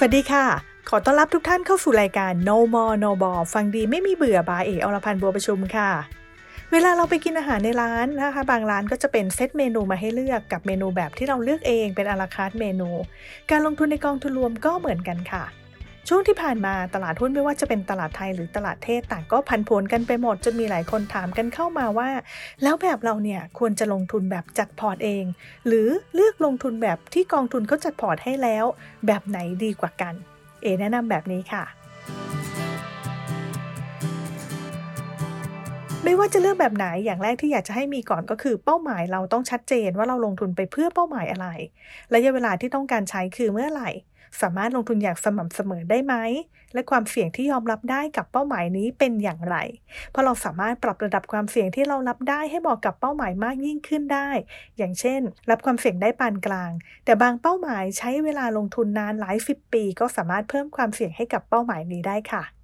สวัสดีค่ะ ขอต้อนรับทุกท่านเข้าสู่รายการ Know More No Bored ฟังดีไม่มีเบื่อบาเออรพันธ์บัวประชุมค่ะ เวลาเราไปกินอาหารในร้านนะคะ บางร้านก็จะเป็น set menu มาให้เลือกกับเมนูแบบที่เราเลือกเองเป็น à la carte menu การลงทุนในกองทุนรวมก็เหมือนกันค่ะ ช่วงที่ผ่านมาตลาดหุ้นไม่ว่าจะเป็นตลาดไทยหรือตลาดเทศต่างก็ผันผวนกันไปหมดจนมีหลายคนถามกันเข้ามาว่า แล้วแบบเราเนี่ยควรจะลงทุนแบบจัดพอร์ตเอง หรือเลือกลงทุนแบบที่กองทุนเขาจัดพอร์ตให้แล้ว แบบไหนดีกว่ากัน เอแนะนำแบบนี้ค่ะ ไม่ว่าจะเลือกแบบไหนอย่างแรกที่อยากจะให้มีก่อนก็คือเป้าหมายเราต้องชัดเจนว่าเราลงทุนไปเพื่อเป้าหมายอะไรระยะเวลาที่ต้องการใช้คือเมื่อไหร่ สามารถลงทุนอย่างสม่ำเสมอได้ไหม และความเสี่ยงที่ยอมรับได้กับเป้าหมายนี้เป็นอย่างไร เพราะเราสามารถปรับระดับความเสี่ยงที่เรารับได้ให้เหมาะกับเป้าหมายมากยิ่งขึ้นได้ อย่างเช่น รับความเสี่ยงได้ปานกลาง แต่บางเป้าหมายใช้เวลาลงทุนนานหลายสิบปี ก็สามารถเพิ่มความเสี่ยงให้กับเป้าหมายนี้ได้ค่ะ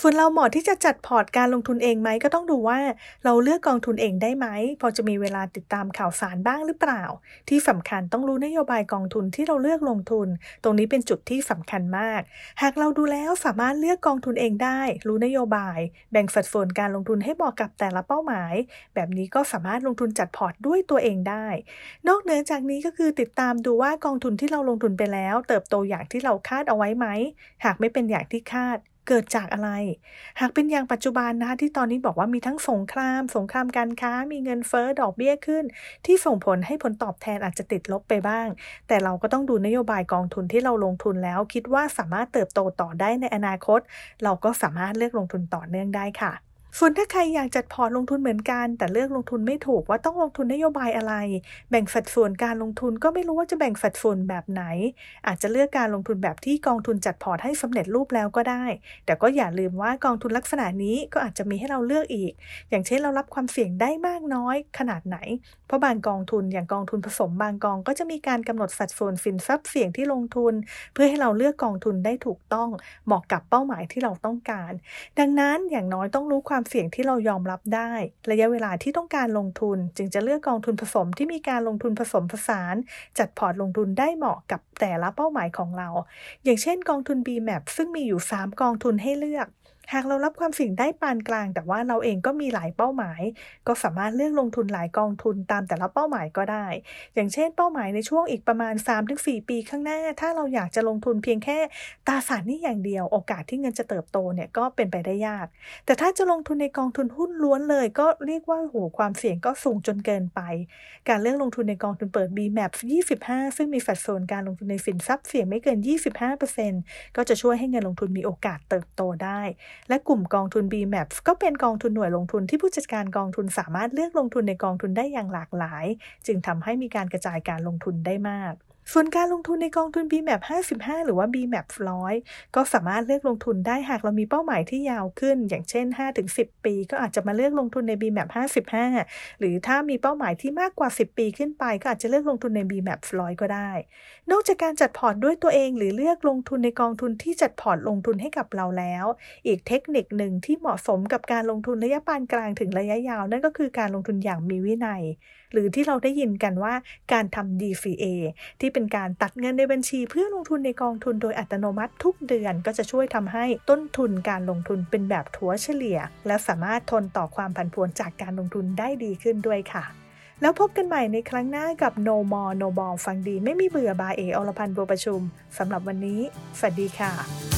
ส่วนเราเหมาะที่จะจัดพอร์ตการลงทุนเองไหมก็ต้องดูว่าเราเลือกกองทุนเองได้ไหม พอจะมีเวลาติดตามข่าวสารบ้างหรือเปล่า ที่สำคัญต้องรู้นโยบายกองทุนที่เราเลือกลงทุน ตรงนี้เป็นจุดที่สำคัญมาก หากเราดูแล้วสามารถเลือกกองทุนเองได้ รู้นโยบาย แบ่งสัดส่วนการลงทุนให้เหมาะกับแต่ละเป้าหมาย แบบนี้ก็สามารถลงทุนจัดพอร์ตด้วยตัวเองได้ นอกเหนือจากนี้ก็คือติดตามดูว่ากองทุนที่เราลงทุนไปแล้ว เติบโตอย่างที่เราคาดเอาไว้ไหม หากไม่เป็นอย่างที่คาด เกิดจากอะไร หากเป็นอย่างปัจจุบันนะคะที่ตอนนี้บอกว่ามีทั้งสงคราม สงครามการค้า มีเงินเฟ้อดอกเบี้ยขึ้น ที่ส่งผลให้ผลตอบแทนอาจจะติดลบไปบ้าง แต่เราก็ต้องดูนโยบายกองทุนที่เราลงทุนแล้ว คิดว่าสามารถเติบโตต่อได้ในอนาคต เราก็สามารถเลือกลงทุนต่อเนื่องได้ค่ะ ส่วนถ้าใครอยากจัดพอร์ตลงทุนเหมือนกัน แต่เลือกลงทุนไม่ถูกว่าต้องลงทุนนโยบายอะไร แบ่งสัดส่วนการลงทุนก็ไม่รู้ว่าจะแบ่งสัดส่วนแบบไหน อาจจะเลือกการลงทุนแบบที่กองทุนจัดพอร์ตให้สำเร็จรูปแล้วก็ได้ แต่ก็อย่าลืมว่ากองทุนลักษณะนี้ก็อาจจะมีให้เราเลือกอีก อย่างเช่นเรารับความเสี่ยงได้มากน้อยขนาดไหน เพราะบางกองทุนอย่างกองทุนผสมบางกอง ก็จะมีการกำหนดสัดส่วนสินทรัพย์เสี่ยงที่ลงทุน เพื่อให้เราเลือกกองทุนได้ถูกต้องเหมาะกับเป้าหมายที่เราต้องการ ดังนั้นอย่างน้อยต้องรู้ความเสี่ยงที่เรายอมรับได้ ระยะเวลาที่ต้องการลงทุน จึงจะเลือกกองทุนผสมที่มีการลงทุนผสมผสาน จัดพอร์ตลงทุนได้เหมาะกับแต่ละเป้าหมายของเรา อย่างเช่นกองทุน BMAP ซึ่งมีอยู่ 3 กองทุนให้เลือก หากเรารับความเสี่ยงได้ปานกลาง แต่ว่าเราเองก็มีหลายเป้าหมาย ก็สามารถเลือกลงทุนหลายกองทุนตามแต่ละเป้าหมายก็ได้ อย่างเช่น เป้าหมายในช่วงอีกประมาณ 3-4 ปีข้างหน้า ถ้าเราอยากจะลงทุนเพียงแค่ตราสารนี้อย่างเดียว โอกาสที่เงินจะเติบโตเนี่ยก็เป็นไปได้ยาก แต่ถ้าจะลงทุนในกองทุนหุ้นล้วนเลย ก็เรียกว่าโหความเสี่ยงก็สูงจนเกินไป การเลือกลงทุนในกองทุนเปิด BMAP 25 ซึ่งมีสัดส่วนการลงทุนในสินทรัพย์เสี่ยงไม่เกิน 25%ก็จะช่วยให้เงินลงทุนมีโอกาสเติบโตได้และกลุ่มกองทุน BMAP ก็เป็นกองทุนหน่วยลงทุนที่ผู้จัดการกองทุนสามารถเลือกลงทุนในกองทุนได้อย่างหลากหลาย จึงทำให้มีการกระจายการลงทุนได้มาก ส่วนการลงทุนในกองทุน BMAP 55 หรือว่า BMAP 100 ก็สามารถเลือกลงทุนได้หากเรามีเป้าหมายที่ยาวขึ้น อย่างเช่น 5-10 ปี ก็อาจจะมาเลือกลงทุนใน BMAP 55 หรือถ้ามีเป้าหมายที่มากกว่า 10 ปีขึ้นไป ก็อาจจะเลือกลงทุนใน BMAP 100 ก็ได้ นอกจากการจัดพอร์ตด้วยตัวเอง หรือเลือกลงทุนในกองทุนที่จัดพอร์ตลงทุนให้กับเราแล้ว อีกเทคนิคหนึ่งที่เหมาะสมกับการลงทุนระยะปานกลางถึงระยะยาว นั่นก็คือการลงทุนอย่างมีวินัย หรือที่เราได้ยินกันว่าการทำ DCA ที่เป็นการตัดเงินในบัญชี เพื่อลงทุนในกองทุนโดยอัตโนมัติทุกเดือน ก็จะช่วยทำให้ต้นทุนการลงทุนเป็นแบบถัวเฉลี่ย และสามารถทนต่อความผันผวนจากการลงทุนได้ดีขึ้นด้วยค่ะแล้วพบกันใหม่ในครั้งหน้ากับ No More No Ball ฟังดีไม่มีเบื่อบายเออรพันธ์บัวประชุมสำหรับวันนี้ สวัสดีค่ะ